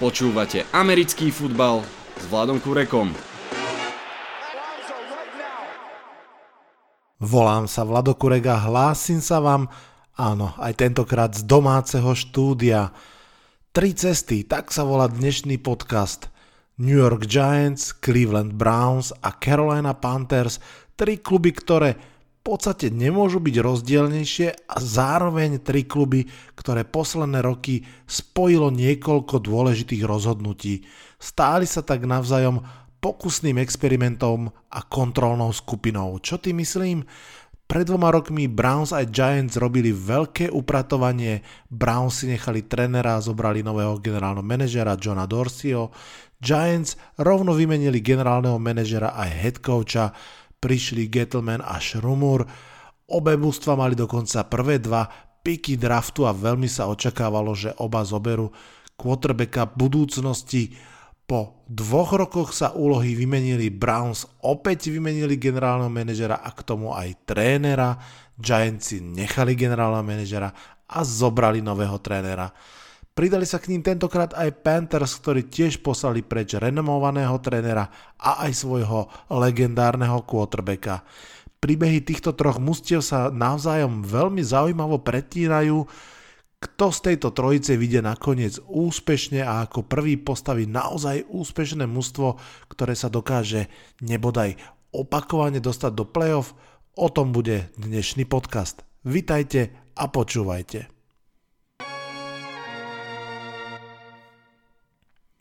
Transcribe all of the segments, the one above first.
Počúvate americký futbal s Vladom Kurekom. Volám sa Vlado Kurek a hlásim sa vám, áno, aj tentokrát z domáceho štúdia. Tri cesty, tak sa volá dnešný podcast. New York Giants, Cleveland Browns a Carolina Panthers, tri kluby, ktoré podstate nemôžu byť rozdielnejšie a zároveň tri kluby, ktoré posledné roky spojilo niekoľko dôležitých rozhodnutí. Stáli sa tak navzájom pokusným experimentom a kontrolnou skupinou. Čo ty myslím? Pred dvoma rokmi Browns aj Giants robili veľké upratovanie, Browns si nechali trenera zobrali nového generálneho manažera Johna Dorseyho, Giants rovno vymenili generálneho manažera aj head coacha, prišli Gettleman a Šrumur. Obe mústva mali dokonca prvé dva piky draftu a veľmi sa očakávalo, že oba zoberú quarterbacka budúcnosti. Po dvoch rokoch sa úlohy vymenili Browns, opäť vymenili generálneho manažera a k tomu aj trénera. Giants si nechali generálneho manažera a zobrali nového trénera. Pridali sa k ním tentokrát aj Panthers, ktorí tiež poslali preč renomovaného trénera a aj svojho legendárneho quarterbacka. Príbehy týchto troch mustiev sa navzájom veľmi zaujímavo pretírajú, kto z tejto trojice vyjde nakoniec úspešne a ako prvý postaví naozaj úspešné mužstvo, ktoré sa dokáže nebodaj opakovane dostať do playoff, o tom bude dnešný podcast. Vitajte a počúvajte.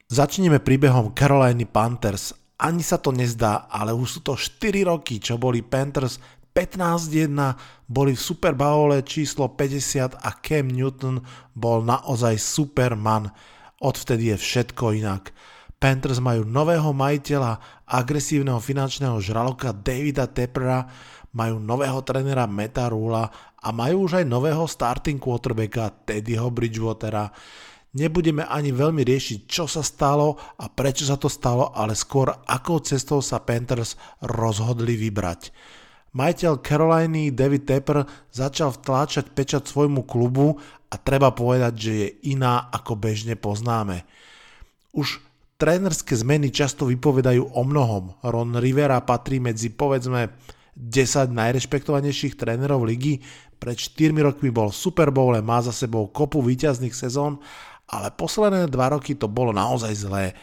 Začneme príbehom Caroliny Panthers. Ani sa to nezdá, ale už sú to 4 roky, čo boli Panthers 15-1, boli v Super Bowle číslo 50 a Cam Newton bol naozaj superman. Odvtedy je všetko inak. Panthers majú nového majiteľa, agresívneho finančného žraloka Davida Teppera, majú nového trénera Meta Rula a majú už aj nového starting quarterbacka Teddyho Bridgewatera. Nebudeme ani veľmi riešiť, čo sa stalo a prečo sa to stalo, ale skôr akou cestou sa Panthers rozhodli vybrať. Majiteľ Caroliny David Tepper začal vtláčať pečať svojmu klubu a treba povedať, že je iná ako bežne poznáme. Už trénerské zmeny často vypovedajú o mnohom. Ron Rivera patrí medzi povedzme 10 najrešpektovanejších trénerov ligy. Pred 4 rokmi bol v Super Bowle, má za sebou kopu výťazných sezón ale posledné dva roky to bolo naozaj zlé.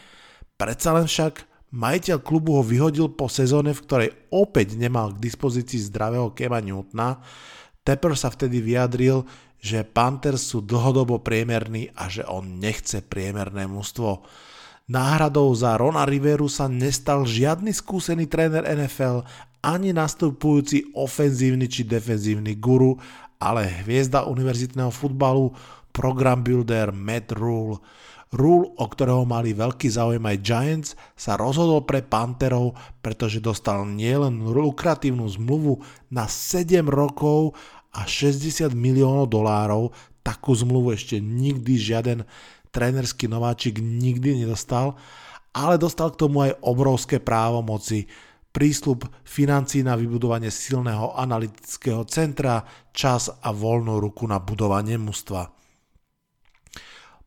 Predsa len však majiteľ klubu ho vyhodil po sezóne, v ktorej opäť nemal k dispozícii zdravého Kema Newtona. Tepper sa vtedy vyjadril, že Panthers sú dlhodobo priemerní a že on nechce priemerné mužstvo. Náhradou za Rona Riveru sa nestal žiadny skúsený tréner NFL, ani nastupujúci ofenzívny či defenzívny guru, ale hviezda univerzitného futbalu program builder Matt Rule. Rule, o ktorého mali veľký záujem aj Giants, sa rozhodol pre Pantherov, pretože dostal nielen lukratívnu zmluvu na 7 rokov a 60 miliónov dolárov, takú zmluvu ešte nikdy žiaden trénerský nováčik nikdy nedostal, ale dostal k tomu aj obrovské právomoci, prísľub financí na vybudovanie silného analytického centra, čas a voľnú ruku na budovanie mužstva.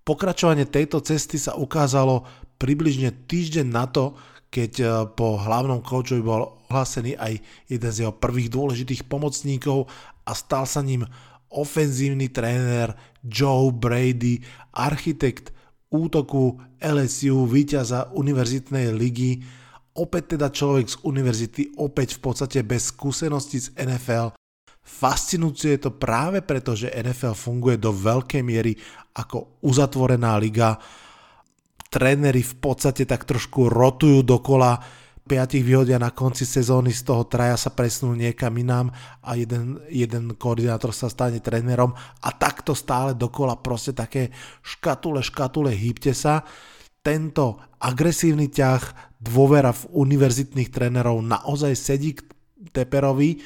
Pokračovanie tejto cesty sa ukázalo približne týždeň na to, keď e, po hlavnom koučovi bol ohlásený aj jeden z jeho prvých dôležitých pomocníkov a stal sa ním ofenzívny tréner Joe Brady, architekt útoku LSU, víťaza univerzitnej ligy, opäť teda človek z univerzity, opäť v podstate bez skúseností z NFL. Fascinujúce je to práve preto, že NFL funguje do veľkej miery ako uzatvorená liga. Tréneri v podstate tak trošku rotujú dokola, piatich vyhodia na konci sezóny, z toho traja sa presnú niekam inám a jeden, jeden koordinátor sa stane trénerom a takto stále dokola proste také škatule, škatule, hýbte sa. Tento agresívny ťah, dôvera v univerzitných trénerov naozaj sedí k Teperovi,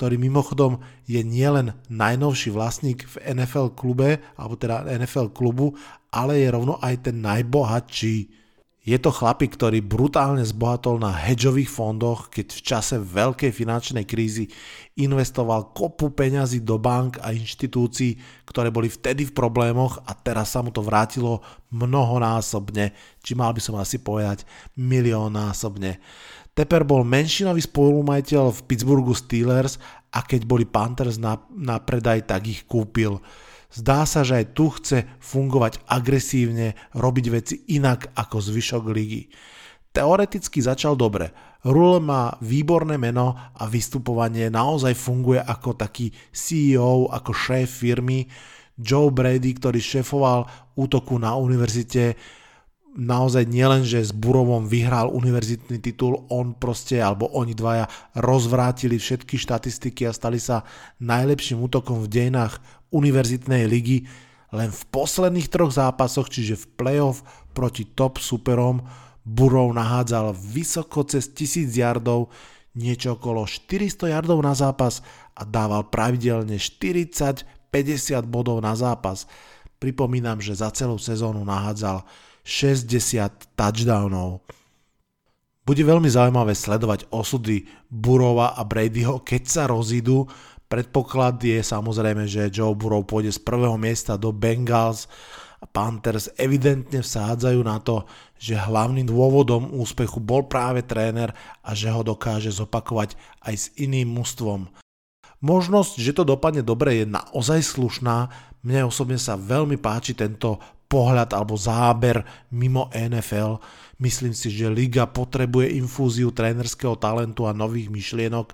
ktorý mimochodom je nielen najnovší vlastník v NFL klube, alebo teda NFL klubu, ale je rovno aj ten najbohatší. Je to chlapík, ktorý brutálne zbohatol na hedžových fondoch, keď v čase veľkej finančnej krízy investoval kopu peňazí do bank a inštitúcií, ktoré boli vtedy v problémoch a teraz sa mu to vrátilo mnohonásobne, či mal by som asi povedať miliónnásobne. Teper bol menšinový spolumajiteľ v Pittsburghu Steelers a keď boli Panthers na, na predaj, tak ich kúpil. Zdá sa, že aj tu chce fungovať agresívne, robiť veci inak ako zvyšok ligy. Teoreticky začal dobre. Rule má výborné meno a vystupovanie naozaj funguje ako taký CEO, ako šéf firmy. Joe Brady, ktorý šéfoval útoku na univerzite, naozaj nielen, že s Burovom vyhral univerzitný titul, on proste, alebo oni dvaja rozvrátili všetky štatistiky a stali sa najlepším útokom v dejinách univerzitnej ligy. Len v posledných troch zápasoch, čiže v playoff proti top superom, Burov nahádzal vysoko cez 1000 yardov, niečo okolo 400 yardov na zápas a dával pravidelne 40-50 bodov na zápas. Pripomínam, že za celú sezónu nahádzal 60 touchdownov. Bude veľmi zaujímavé sledovať osudy Burova a Bradyho, keď sa rozídu. Predpoklad je samozrejme, že Joe Burrow pôjde z prvého miesta do Bengals a Panthers evidentne vsádzajú na to, že hlavným dôvodom úspechu bol práve tréner a že ho dokáže zopakovať aj s iným mužstvom. Možnosť, že to dopadne dobre je naozaj slušná, mne osobne sa veľmi páči tento pohľad alebo záber mimo NFL. Myslím si, že liga potrebuje infúziu trénerského talentu a nových myšlienok.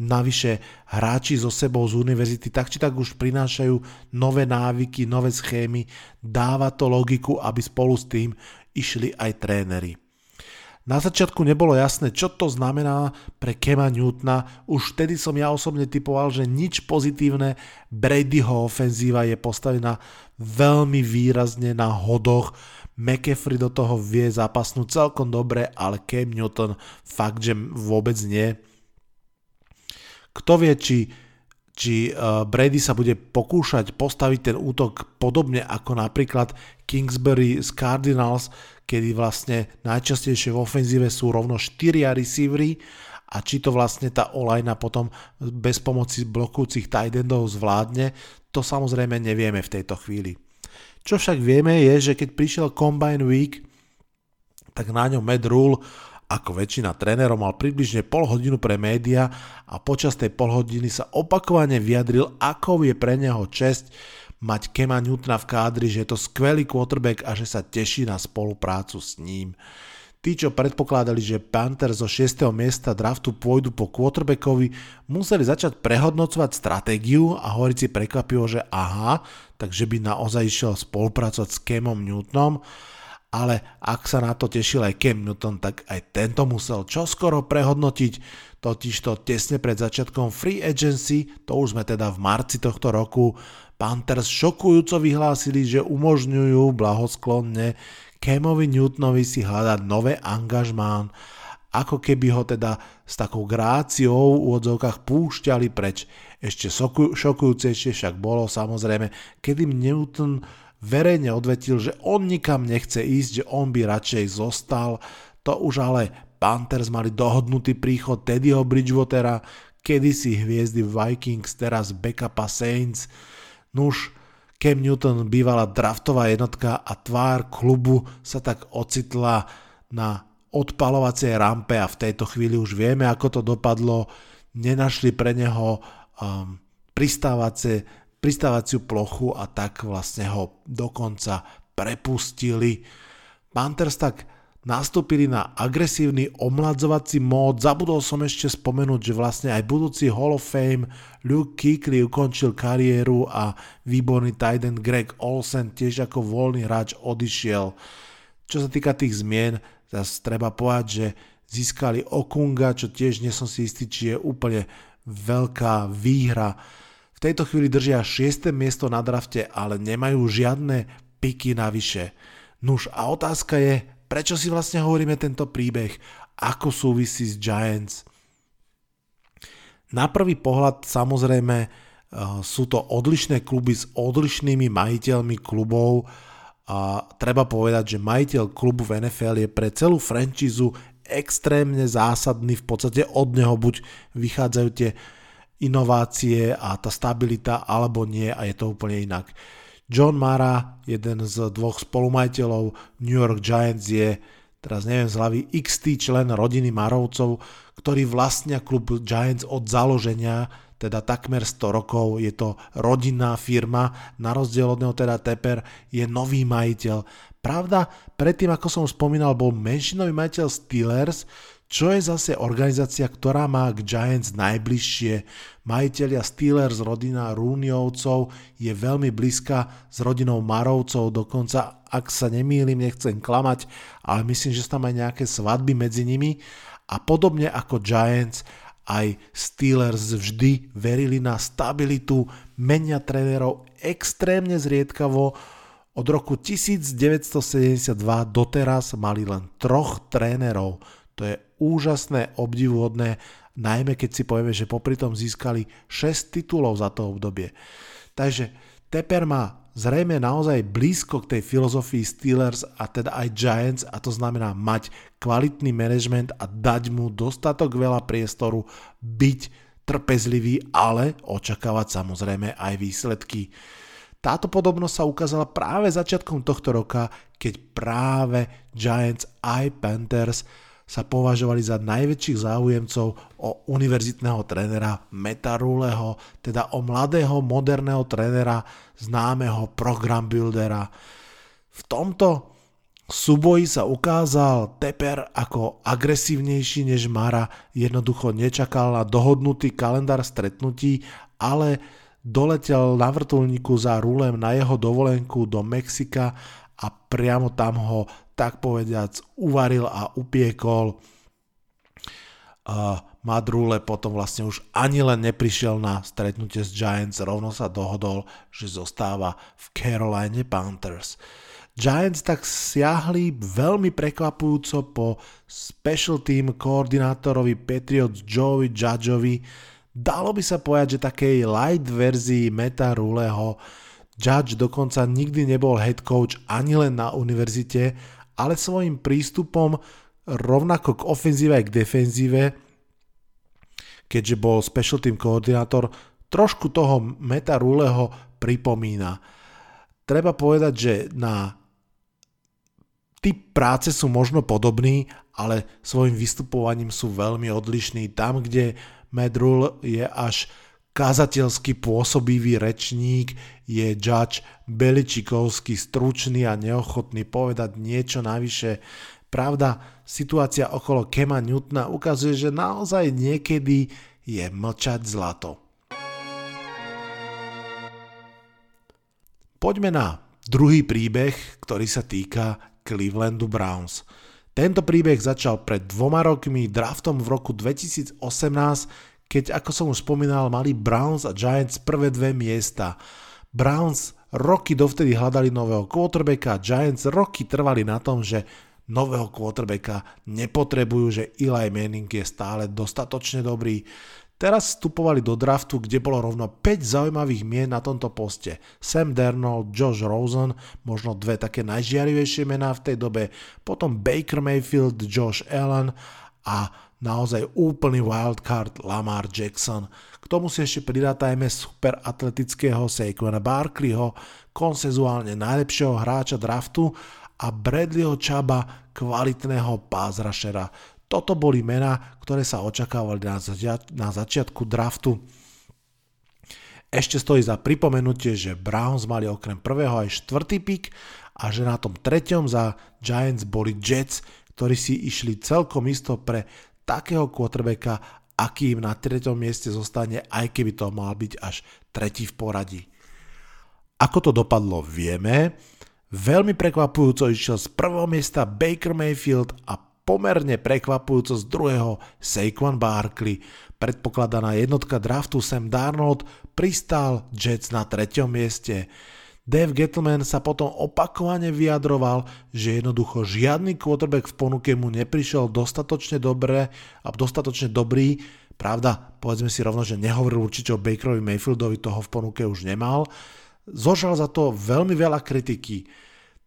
Navyše hráči so sebou z univerzity tak či tak už prinášajú nové návyky, nové schémy. Dáva to logiku, aby spolu s tým išli aj tréneri. Na začiatku nebolo jasné, čo to znamená pre Kema Newtona. Už vtedy som ja osobne typoval, že nič pozitívne. Bradyho ofenzíva je postavená veľmi výrazne na hodoch. McAfee do toho vie zapasnúť celkom dobre, ale Cam Newton fakt, že vôbec nie. Kto vie, či či uh, Brady sa bude pokúšať postaviť ten útok podobne ako napríklad Kingsbury z Cardinals, kedy vlastne najčastejšie v ofenzíve sú rovno 4 receivery a či to vlastne tá olajna potom bez pomoci blokujúcich tight endov zvládne, to samozrejme nevieme v tejto chvíli. Čo však vieme je, že keď prišiel Combine Week, tak na ňom Matt Rule ako väčšina trénerov mal približne pol hodinu pre média a počas tej pol hodiny sa opakovane vyjadril, ako je pre neho česť mať Kema Newtona v kádri, že je to skvelý quarterback a že sa teší na spoluprácu s ním. Tí, čo predpokladali, že Panther zo 6. miesta draftu pôjdu po quarterbackovi, museli začať prehodnocovať stratégiu a hovoriť si prekvapilo, že aha, takže by naozaj išiel spolupracovať s Kemom Newtonom ale ak sa na to tešil aj Cam Newton, tak aj tento musel čoskoro prehodnotiť, totižto tesne pred začiatkom free agency, to už sme teda v marci tohto roku, Panthers šokujúco vyhlásili, že umožňujú blahosklonne Camovi Newtonovi si hľadať nové angažmán, ako keby ho teda s takou gráciou v odzovkách púšťali preč. Ešte šokujúcejšie však bolo samozrejme, kedy Newton verejne odvetil, že on nikam nechce ísť, že on by radšej zostal. To už ale Panthers mali dohodnutý príchod Teddyho Bridgewatera, kedysi hviezdy Vikings, teraz backupa Saints. Nuž, Cam Newton bývala draftová jednotka a tvár klubu sa tak ocitla na odpalovacej rampe a v tejto chvíli už vieme, ako to dopadlo. Nenašli pre neho um, pristávacie pristávaciu plochu a tak vlastne ho dokonca prepustili. Panthers tak nastúpili na agresívny omladzovací mód. Zabudol som ešte spomenúť, že vlastne aj budúci Hall of Fame Luke Kuechly ukončil kariéru a výborný tight end Greg Olsen tiež ako voľný hráč odišiel. Čo sa týka tých zmien, zase treba povedať, že získali Okunga, čo tiež nie som si istý, či je úplne veľká výhra v tejto chvíli držia 6. miesto na drafte, ale nemajú žiadne piky navyše. Nuž a otázka je, prečo si vlastne hovoríme tento príbeh, ako súvisí s Giants. Na prvý pohľad samozrejme eh, sú to odlišné kluby s odlišnými majiteľmi klubov a treba povedať, že majiteľ klubu v NFL je pre celú franchízu extrémne zásadný, v podstate od neho buď vychádzajú tie inovácie a tá stabilita, alebo nie a je to úplne inak. John Mara, jeden z dvoch spolumajiteľov. New York Giants je, teraz neviem z hlavy, XT člen rodiny Marovcov, ktorý vlastnia klub Giants od založenia, teda takmer 100 rokov, je to rodinná firma, na rozdiel od neho teda Teper je nový majiteľ. Pravda, predtým ako som spomínal, bol menšinový majiteľ Steelers, čo je zase organizácia, ktorá má k Giants najbližšie. Majiteľia Steelers, rodina Rúniovcov je veľmi blízka s rodinou Marovcov, dokonca, ak sa nemýlim, nechcem klamať, ale myslím, že sú tam aj nejaké svadby medzi nimi. A podobne ako Giants, aj Steelers vždy verili na stabilitu, menia trénerov extrémne zriedkavo. Od roku 1972 doteraz mali len troch trénerov. To je úžasné, obdivuhodné, najmä keď si povieme, že popri tom získali 6 titulov za to obdobie. Takže Teper má zrejme naozaj blízko k tej filozofii Steelers a teda aj Giants a to znamená mať kvalitný management a dať mu dostatok veľa priestoru, byť trpezlivý, ale očakávať samozrejme aj výsledky. Táto podobnosť sa ukázala práve začiatkom tohto roka, keď práve Giants aj Panthers sa považovali za najväčších záujemcov o univerzitného trénera Meta Ruleho, teda o mladého moderného trénera, známeho program buildera. V tomto súboji sa ukázal Teper ako agresívnejší než Mara, jednoducho nečakal na dohodnutý kalendár stretnutí, ale doletel na vrtulníku za rulem na jeho dovolenku do Mexika a priamo tam ho tak povediac uvaril a upiekol. Madrule potom vlastne už ani len neprišiel na stretnutie s Giants, rovno sa dohodol, že zostáva v Caroline Panthers. Giants tak siahli veľmi prekvapujúco po special team koordinátorovi Patriots Joey Judgeovi. Dalo by sa povedať, že takej light verzii Meta Ruleho Judge dokonca nikdy nebol head coach ani len na univerzite, ale svojim prístupom rovnako k ofenzíve aj k defenzíve, keďže bol special team koordinátor, trošku toho Meta Ruleho pripomína. Treba povedať, že na typ práce sú možno podobní, ale svojim vystupovaním sú veľmi odlišní. Tam, kde Matt Rule je až kazateľsky pôsobivý rečník je Judge Beličikovský stručný a neochotný povedať niečo navyše. Pravda, situácia okolo Kema Newtona ukazuje, že naozaj niekedy je mlčať zlato. Poďme na druhý príbeh, ktorý sa týka Clevelandu Browns. Tento príbeh začal pred dvoma rokmi draftom v roku 2018, keď, ako som už spomínal, mali Browns a Giants prvé dve miesta. Browns roky dovtedy hľadali nového quarterbacka, Giants roky trvali na tom, že nového quarterbacka nepotrebujú, že Eli Manning je stále dostatočne dobrý. Teraz vstupovali do draftu, kde bolo rovno 5 zaujímavých mien na tomto poste. Sam Darnold, Josh Rosen, možno dve také najžiarivejšie mená v tej dobe, potom Baker Mayfield, Josh Allen a naozaj úplný wildcard Lamar Jackson. K tomu si ešte pridátajme super atletického Saquona Barkleyho, konsenzuálne najlepšieho hráča draftu a Bradleyho Chaba, kvalitného pázrašera. Toto boli mená, ktoré sa očakávali na, zači- na začiatku draftu. Ešte stojí za pripomenutie, že Browns mali okrem prvého aj štvrtý pik a že na tom treťom za Giants boli Jets, ktorí si išli celkom isto pre takého quarterbacka, aký im na treťom mieste zostane, aj keby to mal byť až tretí v poradí. Ako to dopadlo, vieme. Veľmi prekvapujúco išiel z prvého miesta Baker Mayfield a pomerne prekvapujúco z druhého Saquon Barkley. Predpokladaná jednotka draftu Sam Darnold pristál Jets na treťom mieste. Dave Gettleman sa potom opakovane vyjadroval, že jednoducho žiadny quarterback v ponuke mu neprišiel dostatočne dobre a dostatočne dobrý. Pravda, povedzme si rovno, že nehovoril určite o Bakerovi Mayfieldovi, toho v ponuke už nemal. Zožal za to veľmi veľa kritiky.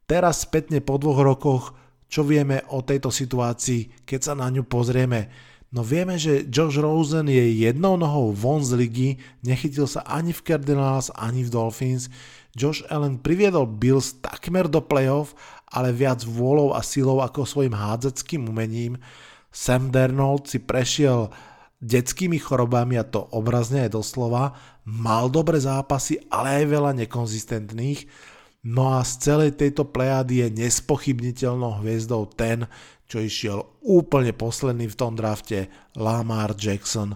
teraz spätne po dvoch rokoch, čo vieme o tejto situácii, keď sa na ňu pozrieme? No vieme, že Josh Rosen je jednou nohou von z ligy, nechytil sa ani v Cardinals, ani v Dolphins. Josh Allen priviedol Bills takmer do playoff, ale viac vôľou a silou ako svojim hádzackým umením. Sam Darnold si prešiel detskými chorobami a to obrazne aj doslova, mal dobré zápasy, ale aj veľa nekonzistentných. No a z celej tejto plejády je nespochybniteľnou hviezdou ten, čo išiel úplne posledný v tom drafte, Lamar Jackson.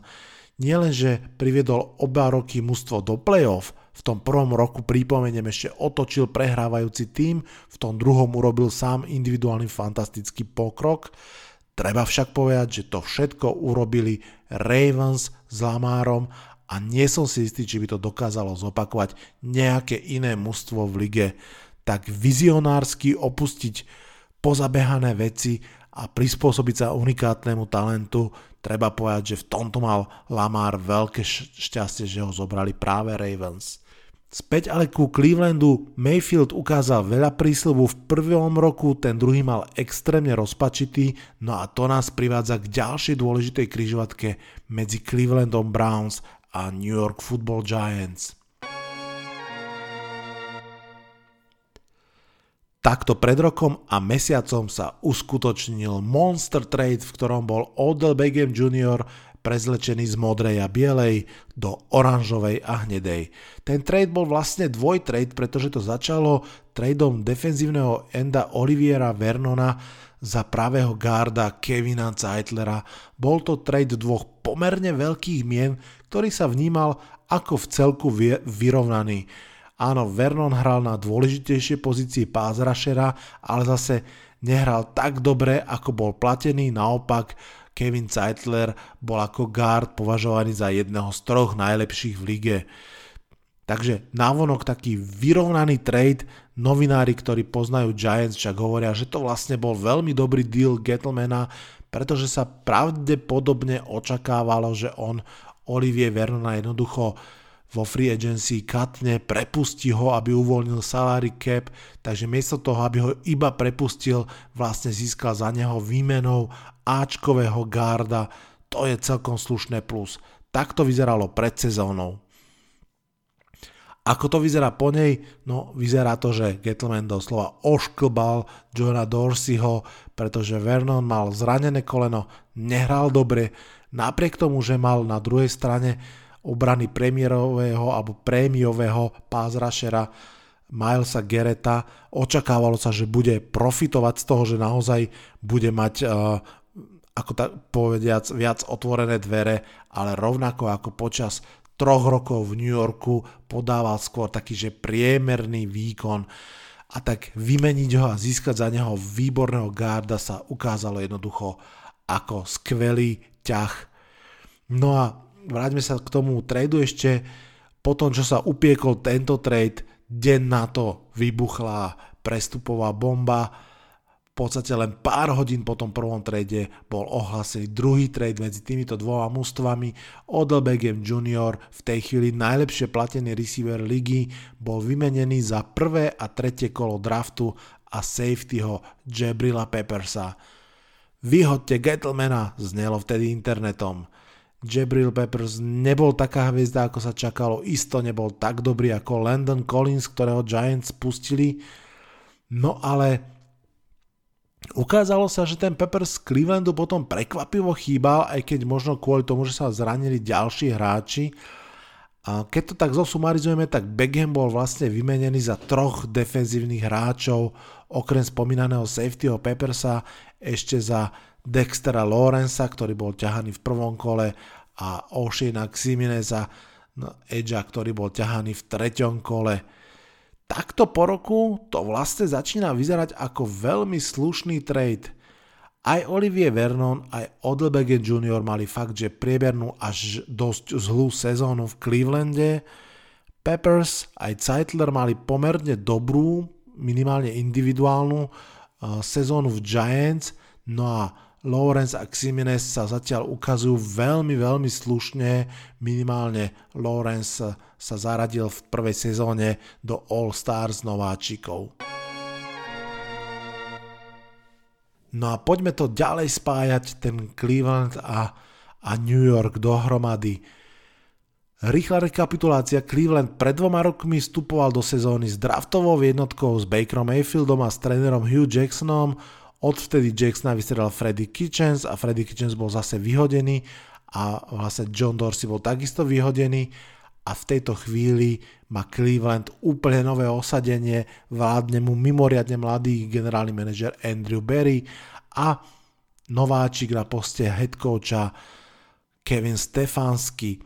Nielenže priviedol oba roky mužstvo do playoff, v tom prvom roku prípomeniem ešte otočil prehrávajúci tým, v tom druhom urobil sám individuálny fantastický pokrok. Treba však povedať, že to všetko urobili Ravens s Lamárom a nie som si istý, či by to dokázalo zopakovať nejaké iné mužstvo v lige. Tak vizionársky opustiť pozabehané veci a prispôsobiť sa unikátnemu talentu. Treba povedať, že v tomto mal Lamar veľké šťastie, že ho zobrali práve Ravens. Späť ale ku Clevelandu Mayfield ukázal veľa prísľubu v prvom roku, ten druhý mal extrémne rozpačitý, no a to nás privádza k ďalšej dôležitej kryžovatke medzi Clevelandom Browns a New York Football Giants. Takto pred rokom a mesiacom sa uskutočnil Monster Trade, v ktorom bol Odell Beckham Jr. prezlečený z modrej a bielej do oranžovej a hnedej. Ten trade bol vlastne dvojtrade, pretože to začalo tradeom defenzívneho enda Oliviera Vernona za pravého garda Kevina Zeitlera. Bol to trade dvoch pomerne veľkých mien, ktorý sa vnímal ako v celku vyrovnaný. Áno, Vernon hral na dôležitejšie pozícii pázrašera, ale zase nehral tak dobre, ako bol platený, naopak Kevin Zeitler bol ako guard považovaný za jedného z troch najlepších v lige. Takže návonok taký vyrovnaný trade, novinári, ktorí poznajú Giants, však hovoria, že to vlastne bol veľmi dobrý deal Gettlemana, pretože sa pravdepodobne očakávalo, že on Olivier Vernona jednoducho vo free agency katne, prepustí ho, aby uvoľnil salary cap, takže miesto toho, aby ho iba prepustil, vlastne získal za neho výmenou Ačkového garda, to je celkom slušné plus. Tak to vyzeralo pred sezónou. Ako to vyzerá po nej? No, vyzerá to, že Gettleman doslova ošklbal Johna Dorseyho, pretože Vernon mal zranené koleno, nehral dobre, napriek tomu, že mal na druhej strane obrany premiérového alebo prémiového pázrašera Milesa Gereta. Očakávalo sa, že bude profitovať z toho, že naozaj bude mať uh, ako tak povediac viac otvorené dvere, ale rovnako ako počas troch rokov v New Yorku podával skôr taký, že priemerný výkon a tak vymeniť ho a získať za neho výborného garda sa ukázalo jednoducho ako skvelý ťah. No a vráťme sa k tomu tradu ešte. Po tom, čo sa upiekol tento trade, deň na to vybuchla prestupová bomba. V podstate len pár hodín po tom prvom trade bol ohlásený druhý trade medzi týmito dvoma mústvami. Odell Beckham Jr. v tej chvíli najlepšie platený receiver ligy bol vymenený za prvé a tretie kolo draftu a safetyho Jabrila Peppersa. Vyhodte Gettlemana, znelo vtedy internetom. Jabril Peppers nebol taká hviezda, ako sa čakalo, isto nebol tak dobrý ako Landon Collins, ktorého Giants pustili, no ale ukázalo sa, že ten Peppers z Clevelandu potom prekvapivo chýbal, aj keď možno kvôli tomu, že sa zranili ďalší hráči. A keď to tak zosumarizujeme, tak Beckham bol vlastne vymenený za troch defenzívnych hráčov, okrem spomínaného safetyho Peppersa, ešte za Dextera Lorenza, ktorý bol ťahaný v prvom kole a Oshina Ximeneza, no, Edgea, ktorý bol ťahaný v treťom kole. Takto po roku to vlastne začína vyzerať ako veľmi slušný trade. Aj Olivier Vernon, aj Odelbegen Jr. mali fakt, že priebernú až dosť zlú sezónu v Clevelande. Peppers aj Zeitler mali pomerne dobrú, minimálne individuálnu uh, sezónu v Giants, no a Lawrence a Ximenez sa zatiaľ ukazujú veľmi, veľmi slušne. Minimálne Lawrence sa zaradil v prvej sezóne do All Stars nováčikov. No a poďme to ďalej spájať, ten Cleveland a, a New York dohromady. Rýchla rekapitulácia. Cleveland pred dvoma rokmi vstupoval do sezóny s draftovou jednotkou s Bakerom Mayfieldom a s trénerom Hugh Jacksonom. Odvtedy Jacksona vystredal Freddy Kitchens a Freddy Kitchens bol zase vyhodený a vlastne John Dorsey bol takisto vyhodený a v tejto chvíli má Cleveland úplne nové osadenie, vládne mu mimoriadne mladý generálny manažer Andrew Berry a nováčik na poste head coacha Kevin Stefanski.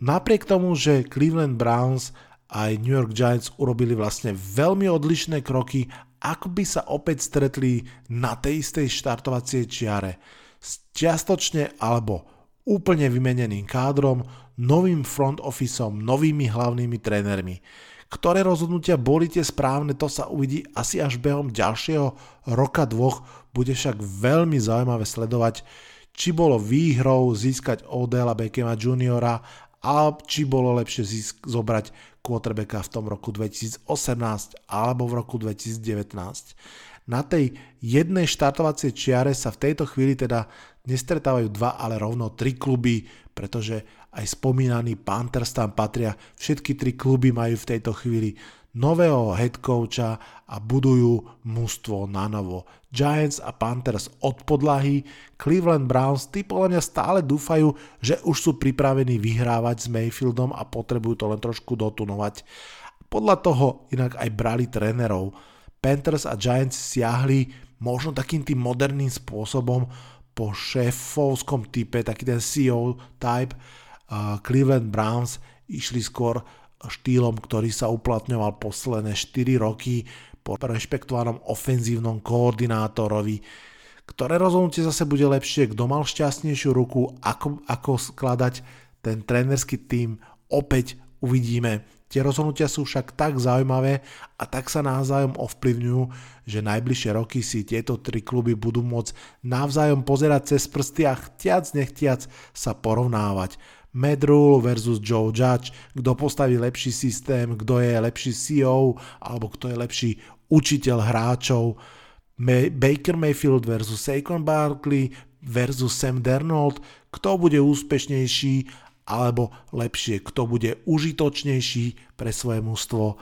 Napriek tomu, že Cleveland Browns aj New York Giants urobili vlastne veľmi odlišné kroky, ako by sa opäť stretli na tej istej štartovacej čiare. S čiastočne alebo úplne vymeneným kádrom, novým front officeom, novými hlavnými trénermi. Ktoré rozhodnutia boli tie správne, to sa uvidí asi až behom ďalšieho roka dvoch. Bude však veľmi zaujímavé sledovať, či bolo výhrou získať Odela Beckhama juniora a či bolo lepšie zisk, zobrať quarterbacka v tom roku 2018 alebo v roku 2019. Na tej jednej štartovacej čiare sa v tejto chvíli teda nestretávajú dva, ale rovno tri kluby, pretože aj spomínaní Panthers tam patria. Všetky tri kluby majú v tejto chvíli nového head coacha a budujú mužstvo na novo. Giants a Panthers od podlahy, Cleveland Browns, tí podľa mňa stále dúfajú, že už sú pripravení vyhrávať s Mayfieldom a potrebujú to len trošku dotunovať. Podľa toho inak aj brali trénerov. Panthers a Giants siahli možno takým tým moderným spôsobom po šéfovskom type, taký ten CEO type. Cleveland Browns išli skôr štýlom, ktorý sa uplatňoval posledné 4 roky po rešpektovanom ofenzívnom koordinátorovi, ktoré rozhodnutie zase bude lepšie, kto mal šťastnejšiu ruku, ako, ako skladať ten trénerský tým, opäť uvidíme. Tie rozhodnutia sú však tak zaujímavé a tak sa navzájom ovplyvňujú, že najbližšie roky si tieto tri kluby budú môcť navzájom pozerať cez prsty a chtiac nechtiac sa porovnávať. Matt Rule versus Joe Judge, kto postaví lepší systém, kto je lepší CEO alebo kto je lepší učiteľ hráčov. Baker Mayfield versus Saquon Barkley versus Sam Darnold, kto bude úspešnejší alebo lepšie, kto bude užitočnejší pre svoje mužstvo.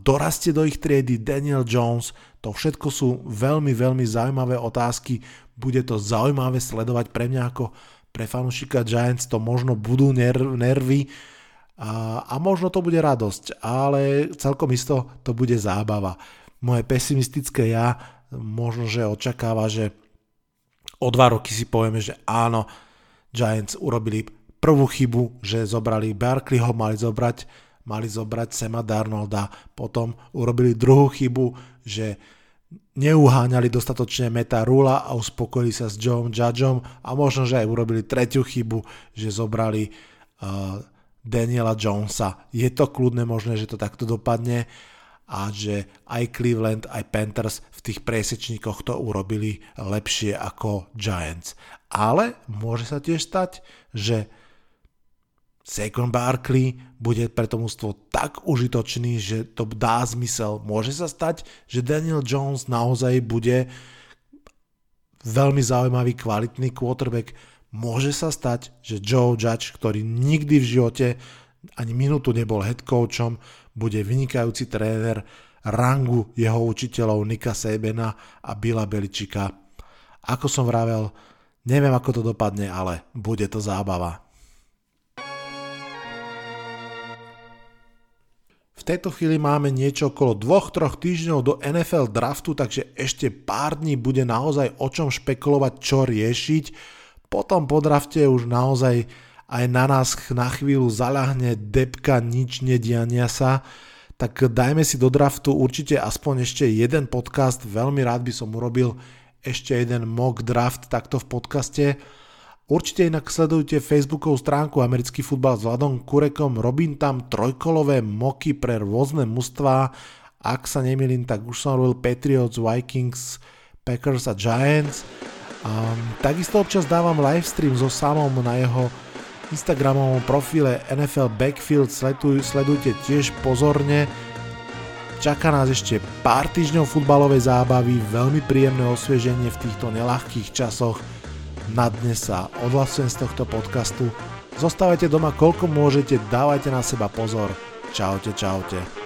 Dorastie do ich triedy Daniel Jones, to všetko sú veľmi, veľmi zaujímavé otázky. Bude to zaujímavé sledovať pre mňa ako pre fanúšika Giants to možno budú ner- nervy a, a možno to bude radosť, ale celkom isto to bude zábava. Moje pesimistické ja možno, že očakáva, že o dva roky si povieme, že áno, Giants urobili prvú chybu, že zobrali Barkleyho, mali zobrať, mali zobrať Sema Darnolda, potom urobili druhú chybu, že neuháňali dostatočne Meta Rula a uspokojili sa s Joe Judgeom a možno, že aj urobili tretiu chybu, že zobrali uh, Daniela Jonesa. Je to kľudne možné, že to takto dopadne a že aj Cleveland, aj Panthers v tých presečníkoch to urobili lepšie ako Giants. Ale môže sa tiež stať, že Saquon Barkley bude pre to mústvo tak užitočný, že to dá zmysel. Môže sa stať, že Daniel Jones naozaj bude veľmi zaujímavý, kvalitný quarterback. Môže sa stať, že Joe Judge, ktorý nikdy v živote ani minútu nebol head coachom, bude vynikajúci tréner rangu jeho učiteľov Nika Sebena a Billa Beličika. Ako som vravel, neviem ako to dopadne, ale bude to zábava. V tejto chvíli máme niečo okolo 2-3 týždňov do NFL draftu, takže ešte pár dní bude naozaj o čom špekulovať, čo riešiť. Potom po drafte už naozaj aj na nás na chvíľu zaľahne depka nič nediania sa. Tak dajme si do draftu určite aspoň ešte jeden podcast. Veľmi rád by som urobil ešte jeden mock draft takto v podcaste Určite inak sledujte Facebookovú stránku Americký futbal s Vladom Kurekom, robím tam trojkolové moky pre rôzne mužstvá, ak sa nemýlim, tak už som robil Patriots, Vikings, Packers a Giants. Um, takisto občas dávam livestream so samom na jeho Instagramovom profile NFL Backfield, sleduj, sledujte tiež pozorne. Čaká nás ešte pár týždňov futbalovej zábavy, veľmi príjemné osvieženie v týchto nelahkých časoch. Na dnes sa odhlasujem z tohto podcastu. Zostávajte doma koľko môžete, dávajte na seba pozor. Čaute, čaute.